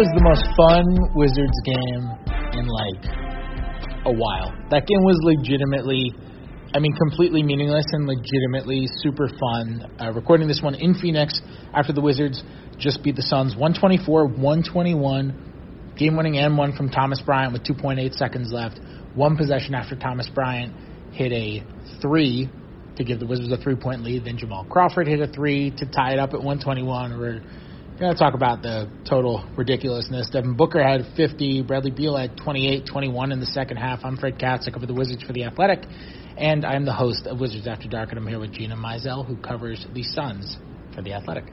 was the most fun Wizards game in like a while. That game was legitimately, I mean, completely meaningless and legitimately super fun. Uh, recording this one in Phoenix after the Wizards just beat the Suns 124 121. Game winning and one from Thomas Bryant with 2.8 seconds left. One possession after Thomas Bryant hit a three to give the Wizards a three point lead. Then Jamal Crawford hit a three to tie it up at 121. We're to talk about the total ridiculousness. Devin Booker had 50. Bradley Beal had 28, 21 in the second half. I'm Fred Katz. I cover the Wizards for The Athletic. And I'm the host of Wizards After Dark. And I'm here with Gina Mizell, who covers the Suns for The Athletic.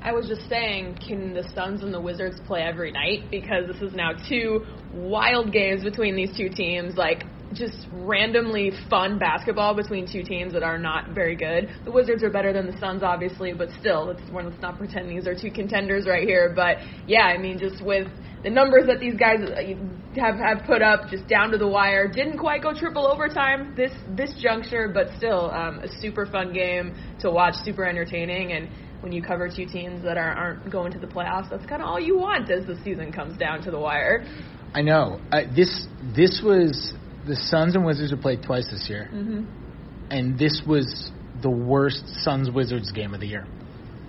I was just saying, can the Suns and the Wizards play every night? Because this is now two wild games between these two teams. Like, just randomly fun basketball between two teams that are not very good. The Wizards are better than the Suns, obviously, but still, let's, let's not pretend these are two contenders right here. But yeah, I mean, just with the numbers that these guys uh, have have put up, just down to the wire, didn't quite go triple overtime this this juncture, but still um, a super fun game to watch, super entertaining, and when you cover two teams that are, aren't going to the playoffs, that's kind of all you want as the season comes down to the wire. I know. Uh, this this was the Suns and Wizards have played twice this year, mm-hmm. and this was the worst Suns Wizards game of the year.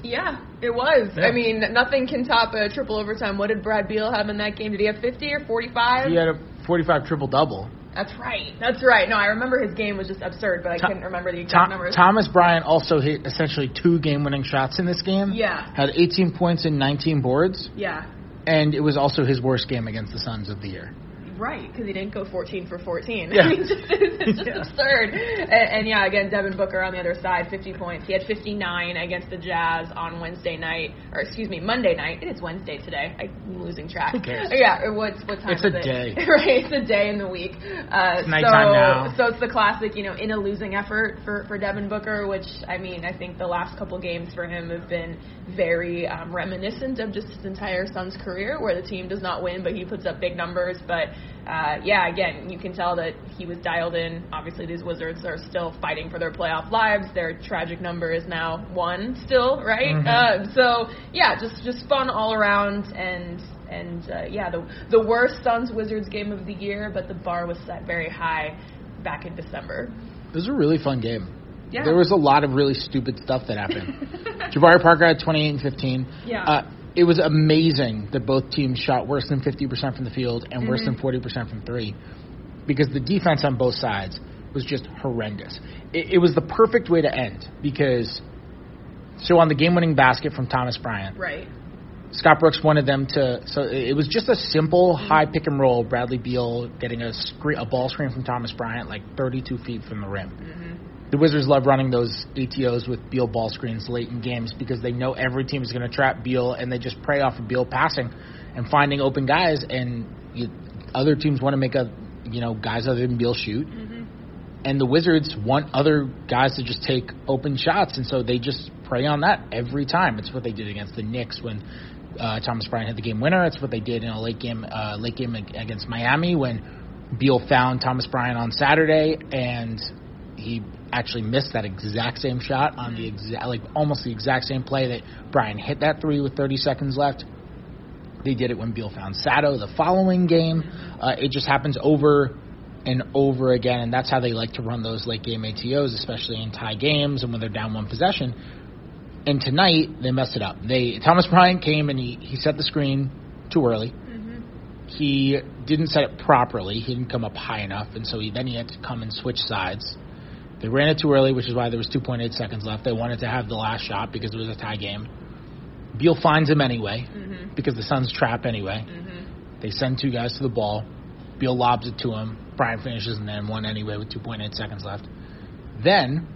Yeah, it was. Yeah. I mean, nothing can top a triple overtime. What did Brad Beal have in that game? Did he have 50 or 45? He had a 45 triple double. That's right. That's right. No, I remember his game was just absurd, but I couldn't remember the exact Tom, numbers. Thomas Bryant also hit essentially two game-winning shots in this game. Yeah. Had 18 points and 19 boards, yeah. and it was also his worst game against the Suns of the year. Right, because he didn't go 14 for 14. Yeah. I mean, just, it's just Yeah. absurd. And, and yeah, again, Devin Booker on the other side, 50 points. He had 59 against the Jazz on Wednesday night, or excuse me, Monday night. It is Wednesday today. I'm losing track. Who cares? Yeah, what's what time It's a it? day. right, it's a day in the week. Uh, It's nighttime so, now. So it's the classic, you know, in a losing effort for for Devin Booker, which I mean, I think the last couple games for him have been very um, reminiscent of just his entire Suns career, where the team does not win, but he puts up big numbers. But uh, yeah, again, you can tell that he was dialed in. Obviously, these Wizards are still fighting for their playoff lives. Their tragic number is now one, still, right? Mhm. Uh, so yeah, just just fun all around, and and uh, yeah, the the worst Suns Wizards game of the year, but the bar was set very high back in December. It was a really fun game. Yeah. There was a lot of really stupid stuff that happened. Jabari Parker had 28 and 15. Yeah. Uh, it was amazing that both teams shot worse than 50% from the field and worse than 40% from three because the defense on both sides was just horrendous. It, it was the perfect way to end because, so on the game winning basket from Thomas Bryant, Right. Scott Brooks wanted them to. So it was just a simple high pick and roll. Bradley Beal getting a screen, a ball screen from Thomas Bryant, like 32 feet from the rim. Mm-hmm. The Wizards love running those ATOs with Beal ball screens late in games because they know every team is going to trap Beal, and they just prey off of Beal passing and finding open guys. And you, other teams want to make a, you know, guys other than Beal shoot. Mm-hmm. And the Wizards want other guys to just take open shots, and so they just prey on that every time. It's what they did against the Knicks when uh, Thomas Bryant had the game winner. It's what they did in a late game, uh, late game against Miami when Beal found Thomas Bryant on Saturday, and he actually missed that exact same shot on the exact, like almost the exact same play that Bryant hit that three with 30 seconds left. They did it when Beal found Sato the following game. Uh, it just happens over and over again, and that's how they like to run those late game ATOs, especially in tie games and when they're down one possession. And tonight they messed it up. They Thomas Bryant came and he he set the screen too early. Mm-hmm. He didn't set it properly. He didn't come up high enough, and so he then he had to come and switch sides. They ran it too early, which is why there was 2.8 seconds left. They wanted to have the last shot because it was a tie game. Beal finds him anyway Mm-hmm. because the Suns trap anyway. Mm-hmm. They send two guys to the ball. Beal lobs it to him. Bryant finishes and then one anyway with 2.8 seconds left. Then,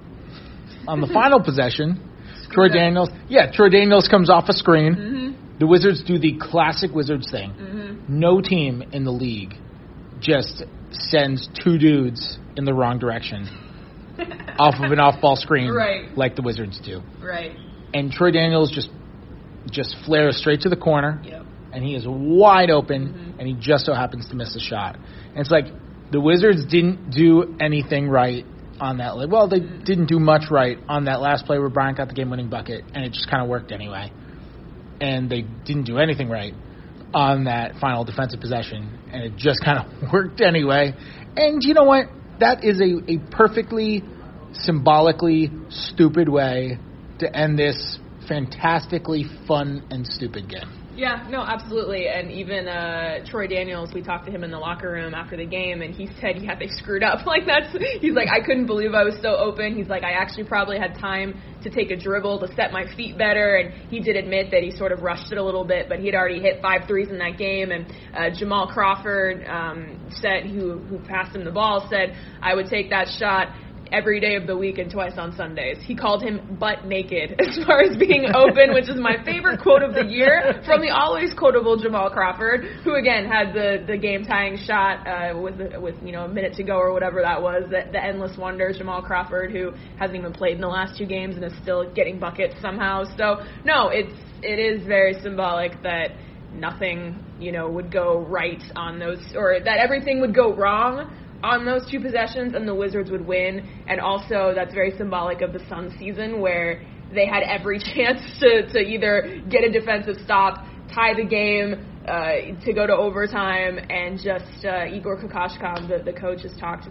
on the final possession, Troy Daniels, yeah, Troy Daniels comes off a screen. Mm-hmm. The Wizards do the classic Wizards thing. Mm-hmm. No team in the league just sends two dudes in the wrong direction off of an off-ball screen Right. like the Wizards do. Right. And Troy Daniels just just flares straight to the corner Yep. and he is wide open, Mhm. and he just so happens to miss a shot. And it's like the Wizards didn't do anything right on that. Well, they didn't do much right on that last play where Bryant got the game-winning bucket, and it just kind of worked anyway. And they didn't do anything right on that final defensive possession, and it just kind of worked anyway. And you know what? That is a, a perfectly symbolically stupid way to end this fantastically fun and stupid game. Yeah, no, absolutely. And even uh, Troy Daniels, we talked to him in the locker room after the game, and he said, "Yeah, they screwed up." Like that's, he's like, I couldn't believe I was so open. He's like, I actually probably had time to take a dribble to set my feet better, and he did admit that he sort of rushed it a little bit, but he had already hit five threes in that game. And uh, Jamal Crawford um, said, who who passed him the ball, said, I would take that shot every day of the week and twice on Sundays. He called him butt naked as far as being open, which is my favorite quote of the year from the always quotable Jamal Crawford, who again had the the game tying shot uh, with with you know a minute to go or whatever that was. The, the endless wonder Jamal Crawford, who hasn't even played in the last two games and is still getting buckets somehow. So no, it's it is very symbolic that nothing you know would go right on those or that everything would go wrong on those two possessions and the Wizards would win. And also, that's very symbolic of the Suns season where they had every chance to, to either get a defensive stop, tie the game, uh, to go to overtime, and just uh, Igor Kokoskov, the, the coach, has talked,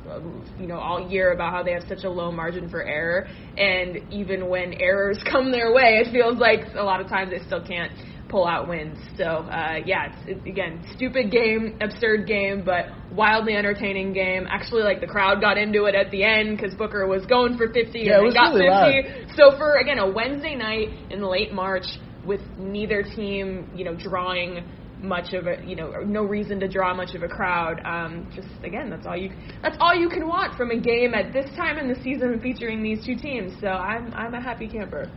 you know, all year about how they have such a low margin for error, and even when errors come their way, it feels like a lot of times they still can't pull out wins. So uh, yeah, it's, it's again stupid game, absurd game, but wildly entertaining game. Actually, like the crowd got into it at the end because Booker was going for 50 yeah, and got really 50. Loud. So for again a Wednesday night in late March with neither team, you know, drawing much of a you know no reason to draw much of a crowd um just again that's all you that's all you can want from a game at this time in the season featuring these two teams so i'm i'm a happy camper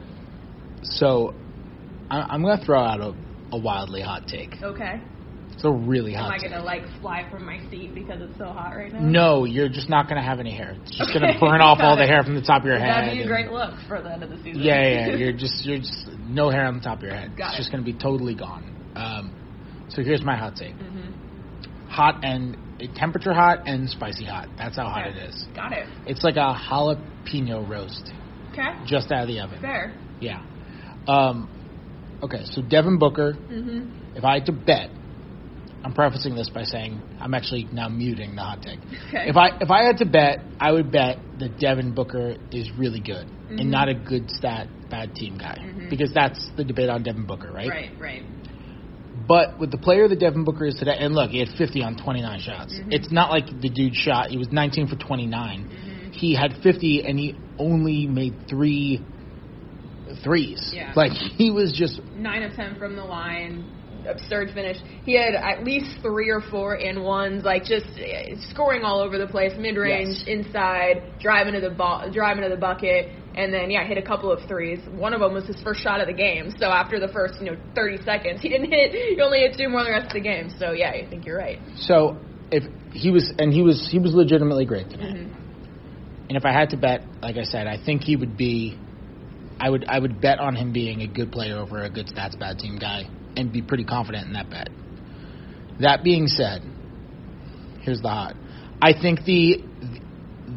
so I'm going to throw out a, a wildly hot take. Okay. It's a really hot. Am I take. gonna like fly from my seat because it's so hot right now? No, you're just not gonna have any hair. It's just gonna burn off all the hair from the top of your head. That'd be a great look for the end of the season. Yeah, yeah. You're just you're just no hair on the top of your head. Got it's it. just gonna be totally gone. Um, so here's my hot take: hmm hot and temperature hot and spicy hot. That's how hot it is. Got it. It's like a jalapeno roast Okay. just out of the oven. Fair. Yeah. Um, okay, so Devin Booker. Mm-hmm. If I had to bet, I'm prefacing this by saying I'm actually now muting the hot take. Okay. If I if I had to bet, I would bet that Devin Booker is really good Mhm. and not a good stat bad team guy Mhm. because that's the debate on Devin Booker, right? Right. Right. But with the player that Devin Booker is today, and look, he had 50 on 29 shots. Mhm. It's not like the dude shot. He was 19 for 29. Mhm. He had 50 and he only made three threes. Yeah. Like he was just Nine of ten from the line. Absurd finish. He had at least three or four in ones, like just uh, scoring all over the place, mid range, Yes. inside, driving to the ball, driving to the bucket, and then yeah, hit a couple of threes. One of them was his first shot of the game. So after the first you know 30 seconds, he didn't hit. He only hit two more the rest of the game. So yeah, I think you're right. so if he was and he was he was legitimately great today. Mhm. And if I had to bet, like I said, I think he would be. I would I would bet on him being a good player over a good stats bad team guy, and be pretty confident in that bet. That being said, here's the hot. I think the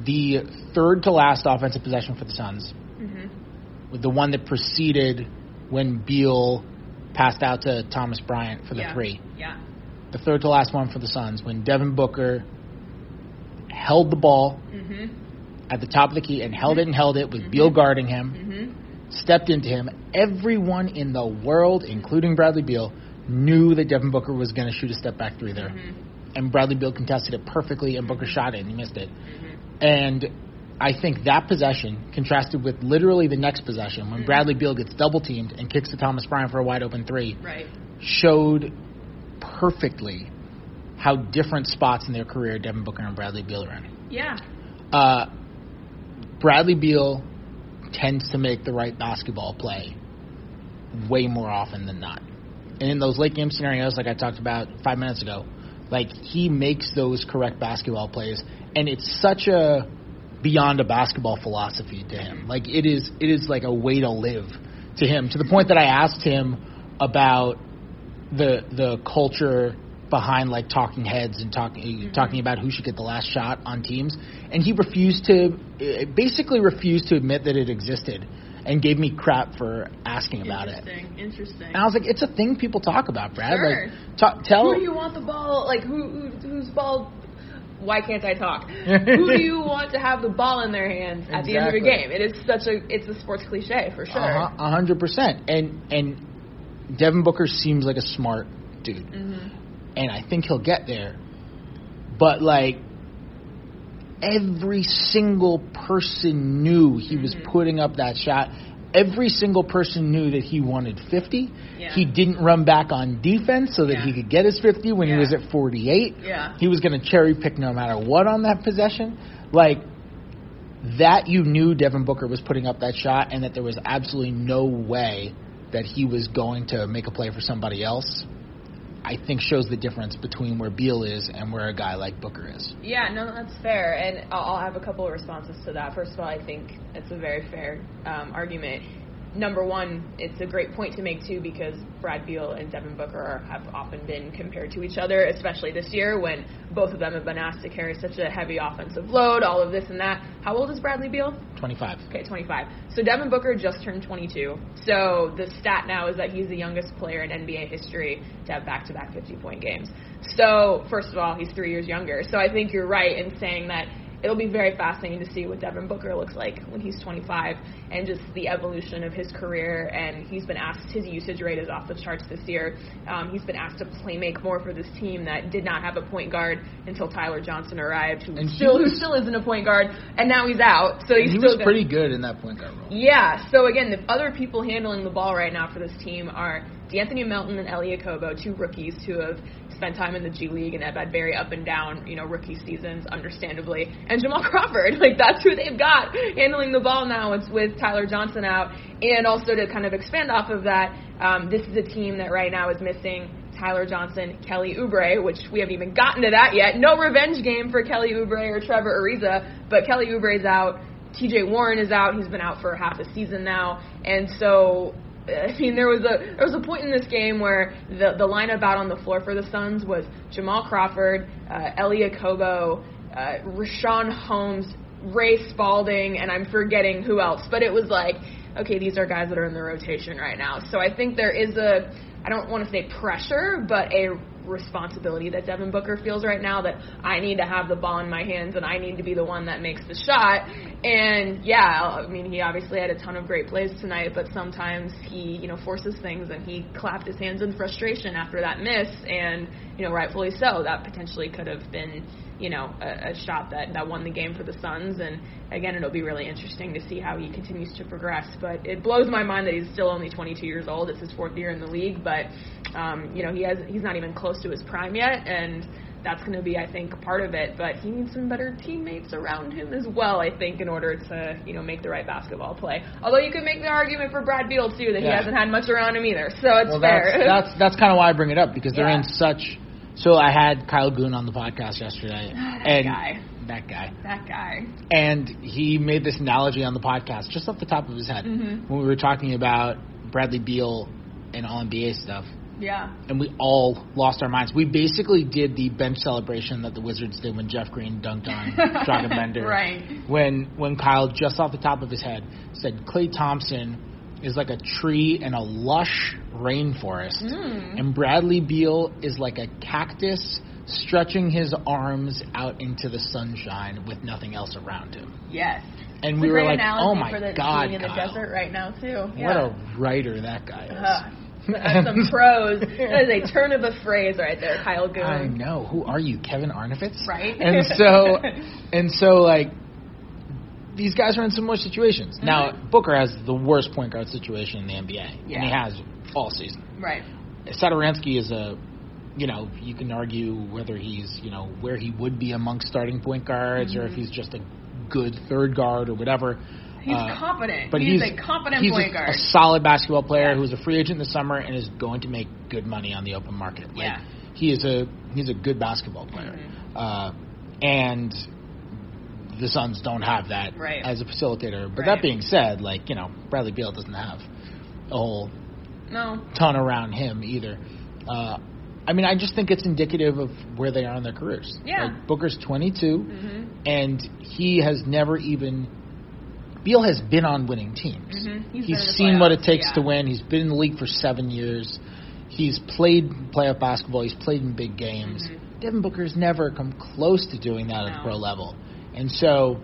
the third to last offensive possession for the Suns, Mhm. with the one that preceded when Beal passed out to Thomas Bryant for the yeah. three, Yeah. the third to last one for the Suns, when Devin Booker held the ball Mhm. at the top of the key and held it and held it with Beal guarding him, Mhm. Stepped into him. Everyone in the world, including Bradley Beal, knew that Devin Booker was going to shoot a step back three there. Mhm. And Bradley Beal contested it perfectly, and Booker shot it and he missed it. Mhm. And I think that possession contrasted with literally the next possession when Mhm. Bradley Beal gets double teamed and kicks to Thomas Bryant for a wide open three Right. showed perfectly how different spots in their career Devin Booker and Bradley Beal are in. Yeah. Uh, Bradley Beal tends to make the right basketball play way more often than not. And in those late game scenarios, like I talked about five minutes ago, like he makes those correct basketball plays, and it's such a beyond a basketball philosophy to him. Like it is, it is like a way to live to him. To the point that I asked him about the the culture behind like talking heads and talking Mm-hmm. talking about who should get the last shot on teams, and he refused to, uh, basically refused to admit that it existed, and gave me crap for asking about it. Interesting. Interesting. And I was like, it's a thing people talk about, Brad. Sure. Like, ta- tell. who do you want the ball? Like who, who whose ball? Why can't I talk? who do you want to have the ball in their hands at the end of the Exactly. game? It is such a it's a sports cliche for sure. Uh-huh, A hundred percent. And and Devin Booker seems like a smart dude, hmm and I think he'll get there. But like every single person knew he was Mhm. putting up that shot. Every single person knew that he wanted 50. Yeah. He didn't run back on defense so that Yeah. he could get his 50 when Yeah. he was at 48. Yeah. He was going to cherry pick no matter what on that possession. Like that, you knew Devin Booker was putting up that shot, and that there was absolutely no way that he was going to make a play for somebody else. I think shows the difference between where Beal is and where a guy like Booker is. Yeah, no, that's fair, and I'll, I'll have a couple of responses to that. First of all, I think it's a very fair um, argument. Number one, it's a great point to make too because Brad Beal and Devin Booker have often been compared to each other, especially this year when both of them have been asked to carry such a heavy offensive load, all of this and that. How old is Bradley Beal? 25. Okay, 25. So Devin Booker just turned 22. So the stat now is that he's the youngest player in NBA history to have back-to-back 50-point games. So first of all, he's three years younger. So I think you're right in saying that it'll be very fascinating to see what Devin Booker looks like when he's 25 and just the evolution of his career. And he's been asked his usage rate is off the charts this year. Um, he's been asked to play make more for this team that did not have a point guard until Tyler Johnson arrived, who And still who still isn't a point guard, and now he's out. So he's he still was pretty good in that point guard role. yeah. So again, the other people handling the ball right now for this team are De'Anthony Melton and Elie Okobo, two rookies who have spent time in the G League and have had very up and down, you know, rookie seasons, understandably. And Jamal Crawford, like that's who they've got handling the ball now. It's with Tyler Johnson out, and also to kind of expand off of that, um, this is a team that right now is missing Tyler Johnson, Kelly Oubre, which we haven't even gotten to that yet. No revenge game for Kelly Oubre or Trevor Ariza, but Kelly Oubre's out. TJ Warren is out. He's been out for half a season now, and so I mean there was a there was a point in this game where the the lineup out on the floor for the Suns was Jamal Crawford, uh, Elie Okobo, uh, Richaun Holmes, Ray Spalding, and I'm forgetting who else, but it was like okay, these are guys that are in the rotation right now. So I think there is a I don't want to say pressure, but a responsibility that Devin Booker feels right now that I need to have the ball in my hands and I need to be the one that makes the shot. And yeah, I mean, he obviously had a ton of great plays tonight, but sometimes he, you know, forces things and he clapped his hands in frustration after that miss, and you know, rightfully so. That potentially could have been, you know, a, a shot that that won the game for the Suns. And again, it'll be really interesting to see how he continues to progress. But it blows my mind that he's still only 22 years old. It's his fourth year in the league, but um, you know, he has he's not even close to his prime yet, and that's going to be, I think, part of it. But he needs some better teammates around him as well, I think, in order to, you know, make the right basketball play. Although you could make the argument for Brad Beal too that he hasn't had much around him either, so it's well, fair. that's that's, that's kind of why I bring it up because they're Yeah. in such. So I had Kyle Goon on the podcast yesterday, That and guy. that guy, that guy. and he made this analogy on the podcast just off the top of his head Mhm. when we were talking about Bradley Beal and All NBA stuff. Yeah. and we all lost our minds. We basically did the bench celebration that the Wizards did when Jeff Green dunked on Dragan Bender. Right. When when Kyle just off the top of his head said Klay Thompson is like a tree in a lush rainforest, Mm. and Bradley Beal is like a cactus stretching his arms out into the sunshine with nothing else around him. Yes. And It's we were like, "Oh my for the God, being in the Kyle. desert right now too. What a writer that guy is. Uh, that's some pros. That is a turn of a phrase right there, Kyle Goon. I know. Who are you, Kevin Arnovitz? Right. And so, and so, like, these guys are in similar situations. Now, Mhm. Booker has the worst point guard situation in the NBA, and he has all season. Right. Satoransky is a, you know, you can argue whether he's, you know, where he would be amongst starting point guards, or if Mhm. he's just a good third guard or whatever. He's Uh, competent. But he's, he's, a competent he's point a, guard. a solid basketball player Yeah. who's a free agent this summer and is going to make good money on the open market. Like, Yeah. he is a he's a good basketball player, Mhm. uh, and the Suns don't have that Right. as a facilitator. But Right. that being said, like you know, Bradley Beal doesn't have a whole no. ton around him either. Uh, I mean, I just think it's indicative of where they are in their careers. Yeah. Like Booker's 22, Mhm. and he has never even. Beal has been on winning teams. Mhm. He's He's, been in the seen what it takes yeah. to win. He's been in the league for seven years. He's played playoff basketball. He's played in big games. Mhm. Devin Booker's never come close to doing that at the pro level, and so,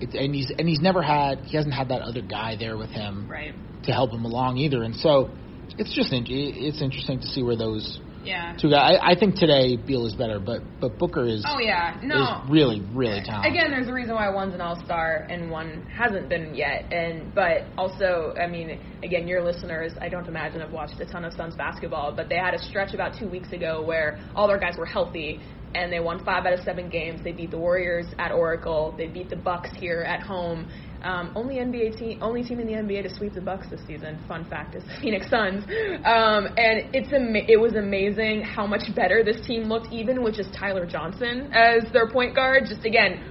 it, and he's and he's never had he hasn't had that other guy there with him Right. to help him along either, and so it's just it's interesting to see where those Yeah. two guys. I, I think today Beal is better, but but Booker is Oh yeah. No. is really really talented. Again, there's a reason why one's an all-star and one hasn't been yet. And but also, I mean, again, your listeners, I don't imagine have watched a ton of Suns basketball, but they had a stretch about two weeks ago where all their guys were healthy and they won five out of seven games. They beat the Warriors at Oracle. They beat the Bucks here at home. Um, only NBA team, only team in the NBA to sweep the Bucks this season. Fun fact is the Phoenix Suns, um, and it's ama- it was amazing how much better this team looked, even with just Tyler Johnson as their point guard. Just again,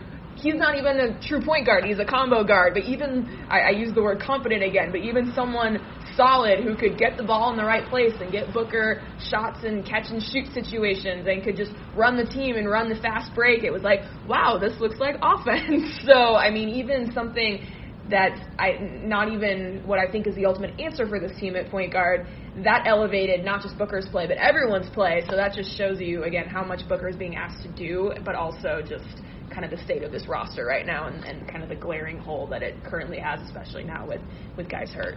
he's not even a true point guard; he's a combo guard. But even I, I use the word confident again, but even someone solid who could get the ball in the right place and get Booker shots and catch and shoot situations and could just run the team and run the fast break. It was like, wow, this looks like offense. so I mean, even something that I not even what I think is the ultimate answer for this team at point guard that elevated not just Booker's play but everyone's play. So that just shows you again how much Booker is being asked to do, but also just kind of the state of this roster right now and, and kind of the glaring hole that it currently has, especially now with with guys hurt.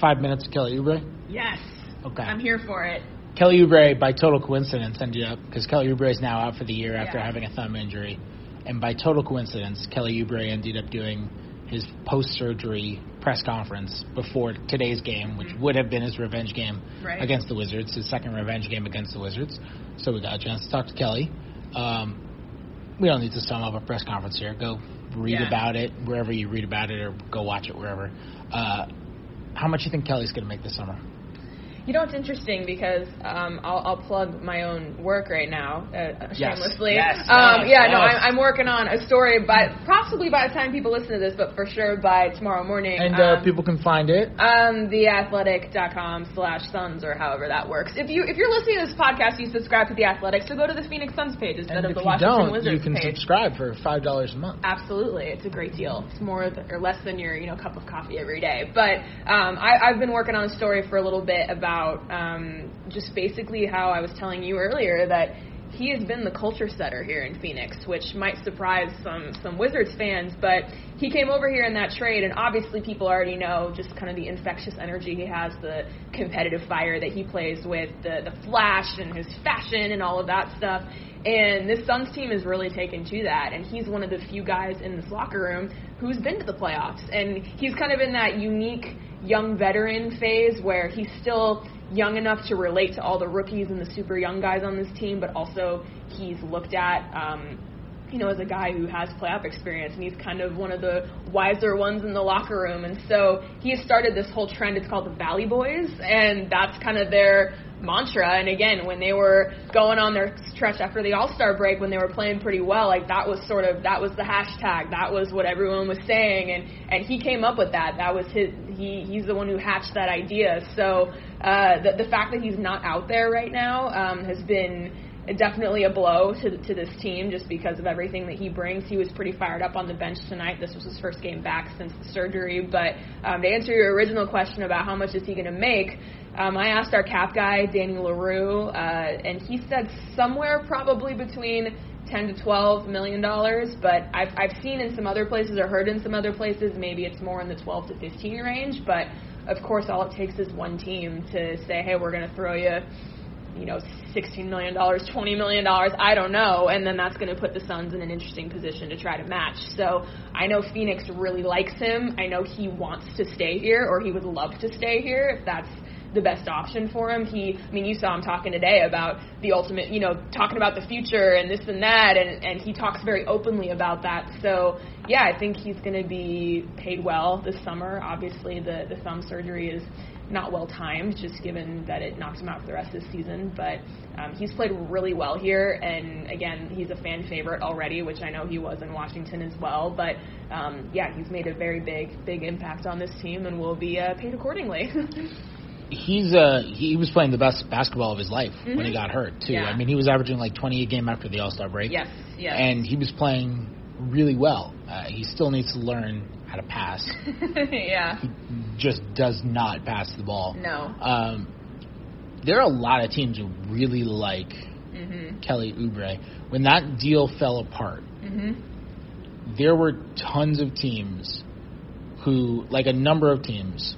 Five minutes, Kelly Oubre. Yes. Okay. I'm here for it. Kelly Oubre, by total coincidence, ended up because Kelly Oubre is now out for the year after Yeah. having a thumb injury, and by total coincidence, Kelly Oubre ended up doing his post-surgery press conference before today's game, which would have been his revenge game Mm-hmm. Right. against the Wizards, his second revenge game against the Wizards. So we got a chance to talk to Kelly. Um, we don't need to sum up a press conference here. Go read Yeah. about it wherever you read about it, or go watch it wherever. Uh, how much you think Kelly's going to make this summer? You know, it's interesting because um, I'll, I'll plug my own work right now, uh, shamelessly. Yes, um, yes, yeah, no. I'm, I'm working on a story, but possibly by the time people listen to this, but for sure by tomorrow morning. And uh, um, people can find it. um, theathletic.com slash Suns or however that works. If you if you're listening to this podcast, you subscribe to the Athletic, so go to the Phoenix Suns page instead And of the you Washington don't, Wizards you can page. subscribe for five dollars a month. Absolutely, it's a great deal. It's more th- or less than your you know cup of coffee every day. But um, I, I've been working on a story for a little bit about um, just basically how I was telling you earlier that he has been the culture setter here in Phoenix, which might surprise some some Wizards fans. But he came over here in that trade, and obviously people already know just kind of the infectious energy he has, the competitive fire that he plays with, the the flash and his fashion and all of that stuff. And this Suns team is really taken to that, and he's one of the few guys in this locker room who's been to the playoffs, and he's kind of in that unique young veteran phase where he's still young enough to relate to all the rookies and the super young guys on this team, but also he's looked at, um, you know, as a guy who has playoff experience, and he's kind of one of the wiser ones in the locker room. And so he has started this whole trend. It's called the Valley Boys, and that's kind of their mantra. And again, when they were going on their stretch after the All Star break, when they were playing pretty well, like that was sort of that was the hashtag. That was what everyone was saying, and and he came up with that. That was his. He he's the one who hatched that idea. So uh, the the fact that he's not out there right now um, has been definitely a blow to to this team just because of everything that he brings. He was pretty fired up on the bench tonight. This was his first game back since the surgery. But um, to answer your original question about how much is he going to make, um, I asked our cap guy Danny Leroux, uh, and he said somewhere probably between. 10 to 12 million dollars, but I've I've seen in some other places or heard in some other places maybe it's more in the 12 to 15 range, but of course all it takes is one team to say, "Hey, we're going to throw you you know, $16 million, $20 million, I don't know. And then that's going to put the Suns in an interesting position to try to match. So I know Phoenix really likes him. I know he wants to stay here or he would love to stay here if that's the best option for him. He, I mean, you saw him talking today about the ultimate, you know, talking about the future and this and that, and, and he talks very openly about that. So, yeah, I think he's going to be paid well this summer. Obviously, the, the thumb surgery is not well timed, just given that it knocks him out for the rest of the season. But um, he's played really well here, and again, he's a fan favorite already, which I know he was in Washington as well. But um, yeah, he's made a very big, big impact on this team, and will be uh, paid accordingly. he's uh he was playing the best basketball of his life when he Mhm. got hurt too. Yeah. I mean, he was averaging like 20 a game after the All Star break. Yes, yes. And he was playing really well. Uh, he still needs to learn how to pass. yeah. He just does not pass the ball. No. Um, there are a lot of teams who really like Mhm. Kelly Oubre. When that deal fell apart, Mhm. there were tons of teams who, like a number of teams,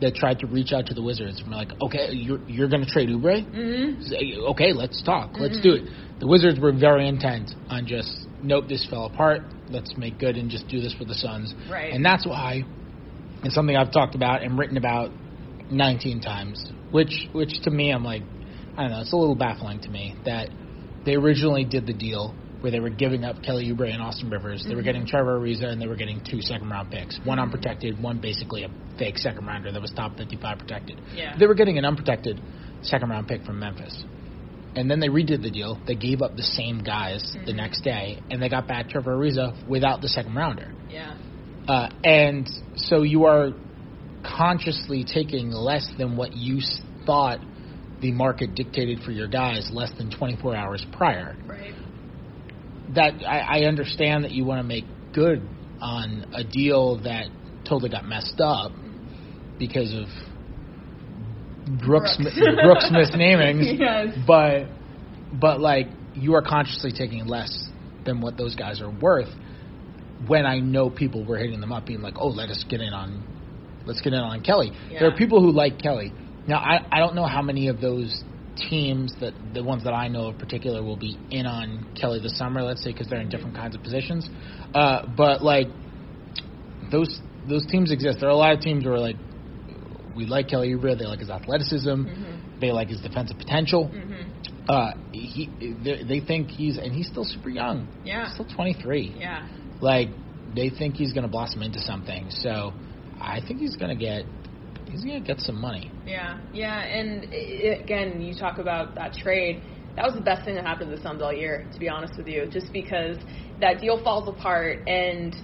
that tried to reach out to the Wizards and were like, okay, you're you're going to trade Oubre? Mhm. Okay, let's talk. Let's Mhm. do it. The Wizards were very intent on just, nope, this fell apart. Let's make good and just do this for the Suns. Right. And that's why it's something I've talked about and written about 19 times, which which to me I'm like, I don't know, it's a little baffling to me that they originally did the deal where they were giving up Kelly Oubre and Austin Rivers. They were Mhm. getting Trevor Ariza and they were getting two second round picks, one unprotected, one basically a fake second rounder that was top 55 protected. Yeah. They were getting an unprotected second round pick from Memphis. And then they redid the deal. They gave up the same guys the Mhm. next day, and they got back Trevor Ariza without the second rounder. Yeah. Uh, and so you are consciously taking less than what you s- thought the market dictated for your guys less than 24 hours prior. Right. That I, I understand that you want to make good on a deal that totally got messed up because of Brooks Brooks. Brooks misnamings, Yes. but but like you are consciously taking less than what those guys are worth. When I know people were hitting them up, being like, "Oh, let us get in on, let's get in on Kelly." There are people who like Kelly. Now, I I don't know how many of those teams that the ones that I know in particular will be in on Kelly this summer. Let's say because they're in different kinds of positions, uh, but like those those teams exist. There are a lot of teams who are like, we like Kelly Oubre. They like his athleticism. Mhm. They like his defensive potential. Mhm. Uh, he they, think he's and he's still super young. Yeah. He's still 23. Yeah. Like they think he's going to blossom into something. So I think he's going to get he's going to get some money. Yeah, yeah, and i again, you talk about that trade. That was the best thing that happened to the Suns all year, to be honest with you. Just because that deal falls apart, and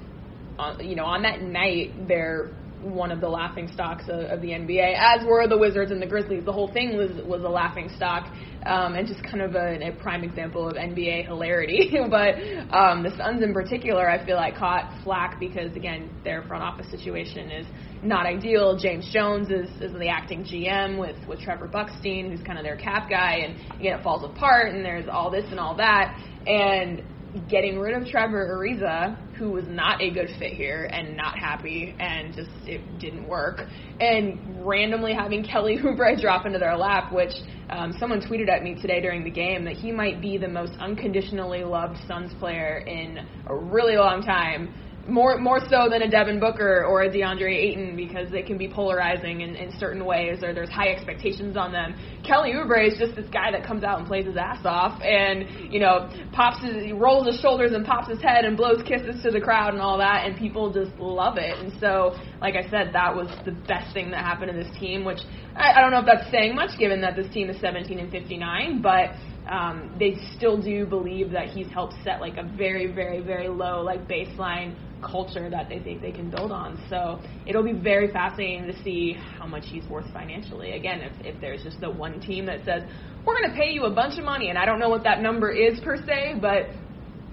uh, you know, on that night, they're one of the laughing stocks of, of the NBA, as were the Wizards and the Grizzlies. The whole thing was was a laughing stock, um, and just kind of a, a prime example of NBA hilarity. but um, the Suns, in particular, I feel like caught flack because again, their front office situation is not ideal. James Jones is, is the acting GM with, with Trevor Bukstein, who's kind of their cap guy, and again, it falls apart, and there's all this and all that. And getting rid of Trevor Ariza, who was not a good fit here and not happy, and just it didn't work, and randomly having Kelly Oubre drop into their lap, which um, someone tweeted at me today during the game that he might be the most unconditionally loved Suns player in a really long time more more so than a Devin Booker or a DeAndre Ayton because they can be polarizing in, in certain ways or there's high expectations on them. Kelly Oubre is just this guy that comes out and plays his ass off and you know pops his he rolls his shoulders and pops his head and blows kisses to the crowd and all that and people just love it and so like I said that was the best thing that happened to this team which I, I don't know if that's saying much given that this team is 17 and 59 but um, they still do believe that he's helped set like a very, very, very low like baseline culture that they think they can build on. So it'll be very fascinating to see how much he's worth financially. Again, if, if there's just the one team that says we're going to pay you a bunch of money, and I don't know what that number is per se, but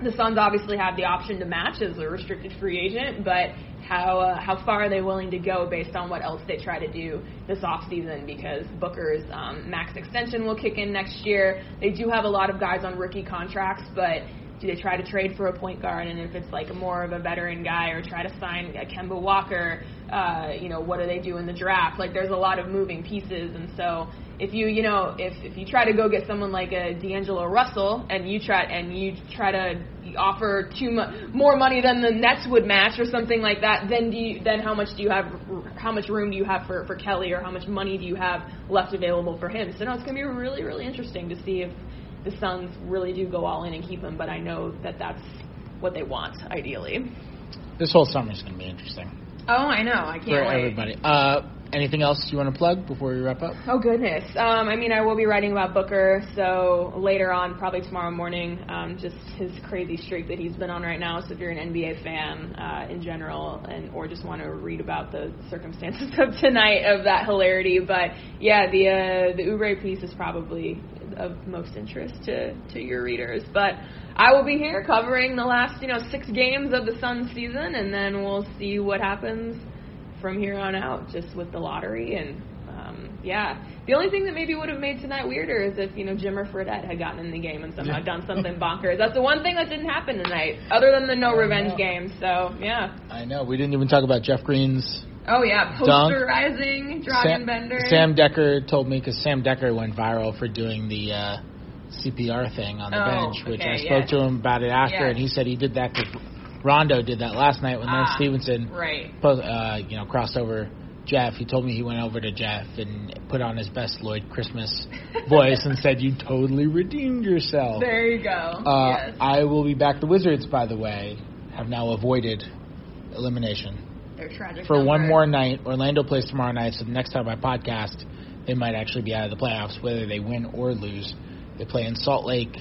the Suns obviously have the option to match as a restricted free agent, but how uh, how far are they willing to go based on what else they try to do this offseason because Booker's um, max extension will kick in next year. They do have a lot of guys on rookie contracts, but do they try to trade for a point guard? And if it's like more of a veteran guy, or try to sign a Kemba Walker, uh, you know, what do they do in the draft? Like, there's a lot of moving pieces, and so if you, you know, if if you try to go get someone like a D'Angelo Russell, and you try and you try to offer too much more money than the Nets would match, or something like that, then do you, then how much do you have? How much room do you have for for Kelly, or how much money do you have left available for him? So no, it's gonna be really really interesting to see if the Suns really do go all in and keep him, but I know that that's what they want, ideally. This whole summer is going to be interesting Oh, I know. I can't for wait. everybody. Uh, anything else you want to plug before we wrap up? Oh goodness. Um, I mean, I will be writing about Booker. So later on, probably tomorrow morning, um, just his crazy streak that he's been on right now. So if you're an NBA fan uh, in general, and or just want to read about the circumstances of tonight of that hilarity, but yeah, the uh, the Oubre piece is probably of most interest to to your readers. But I will be here covering the last you know six games of the Suns season, and then we'll see what happens from here on out, just with the lottery and um, yeah. The only thing that maybe would have made tonight weirder is if you know Jimmer Fredette had gotten in the game and somehow done something bonkers. That's the one thing that didn't happen tonight, other than the no revenge game. So yeah. I know we didn't even talk about Jeff Green's. Oh yeah, posterizing Dragan Bender. Sam Dekker told me because Sam Dekker went viral for doing the uh, CPR thing on the Oh, bench, which okay, I spoke yes. to him about it after, Yes. and he said he did that because Rondo did that last night when Lance Ah, Stephenson Right. po- uh, you know, crossed over Jeff. He told me he went over to Jeff and put on his best Lloyd Christmas voice and said, "You totally redeemed yourself." There you go. Uh, yes. I will be back. The Wizards, by the way, have now avoided elimination They're tragic. for one more night. Orlando plays tomorrow night, so the next time I podcast, they might actually be out of the playoffs, whether they win or lose. They play in Salt Lake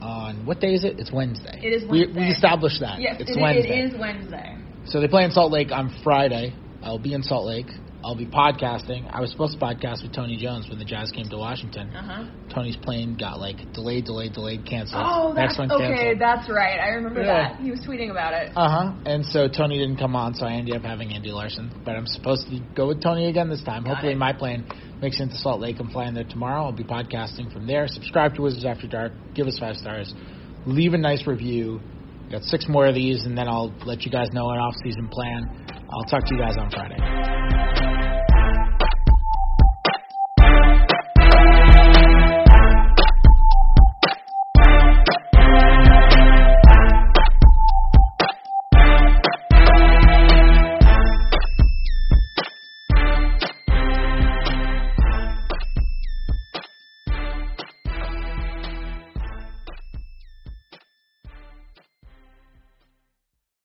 on what day is it? It's Wednesday. It is We, we established that. Yes, it's it, Wednesday. it is Wednesday. So they play in Salt Lake on Friday. I'll be in Salt Lake. I'll be podcasting. I was supposed to podcast with Tony Jones when the Jazz came to Washington. Uh huh. Tony's plane got like delayed, delayed, delayed, canceled. Oh, Next that's one okay. canceled. That's right. I remember Yeah. that. He was tweeting about it. Uh huh. And so Tony didn't come on, so I ended up having Andy Larsen. But I'm supposed to go with Tony again this time. Got Hopefully, it. my plane makes it into Salt Lake. I'm flying there tomorrow. I'll be podcasting from there. Subscribe to Wizards After Dark. Give us five stars. Leave a nice review. Got six more of these, and then I'll let you guys know an off-season plan. I'll talk to you guys on Friday.